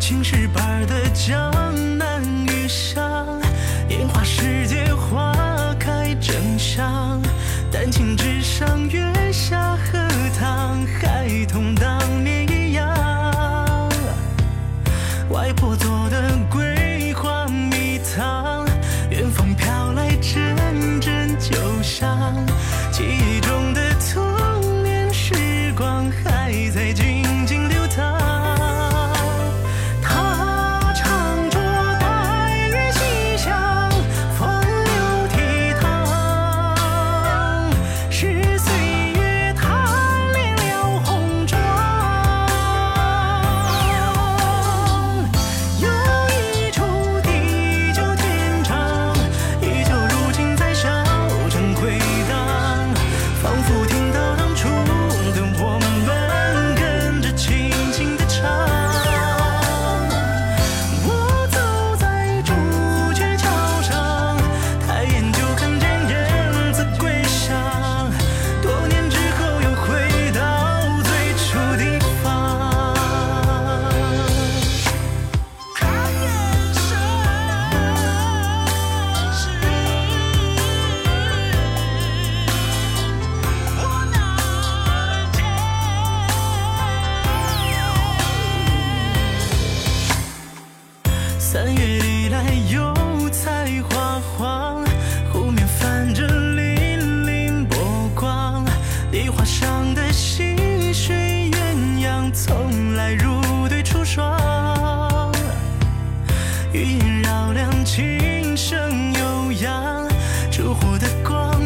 青石板的江南雨巷，烟花世界花开正香，丹青纸上月下荷塘，孩童当年一样。外婆总。三月里来油菜花黄，湖面泛着粼粼波光，梨花上的细水鸳鸯从来如对出双，余音绕梁，琴声悠扬，烛火的光。